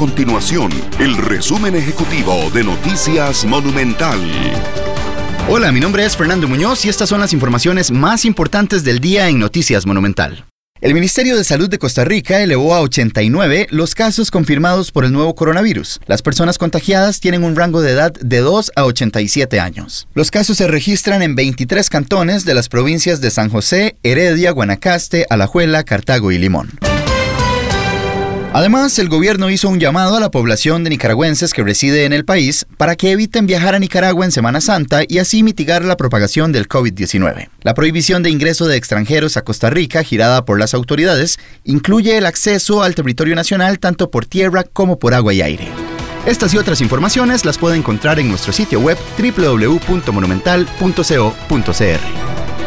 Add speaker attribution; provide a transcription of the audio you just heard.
Speaker 1: continuación el resumen ejecutivo de Noticias Monumental.
Speaker 2: Hola, mi nombre es Fernando Muñoz y estas son las informaciones más importantes del día en Noticias Monumental. El Ministerio de Salud de Costa Rica elevó a 89 los casos confirmados por el nuevo coronavirus. Las personas contagiadas tienen un rango de edad de 2 a 87 años. Los casos se registran en 23 cantones de las provincias de San José, Heredia, Guanacaste, Alajuela, Cartago y Limón. Además, el gobierno hizo un llamado a la población de nicaragüenses que reside en el país para que eviten viajar a Nicaragua en Semana Santa y así mitigar la propagación del COVID-19. La prohibición de ingreso de extranjeros a Costa Rica, girada por las autoridades, incluye el acceso al territorio nacional tanto por tierra como por agua y aire. Estas y otras informaciones las puede encontrar en nuestro sitio web www.monumental.co.cr.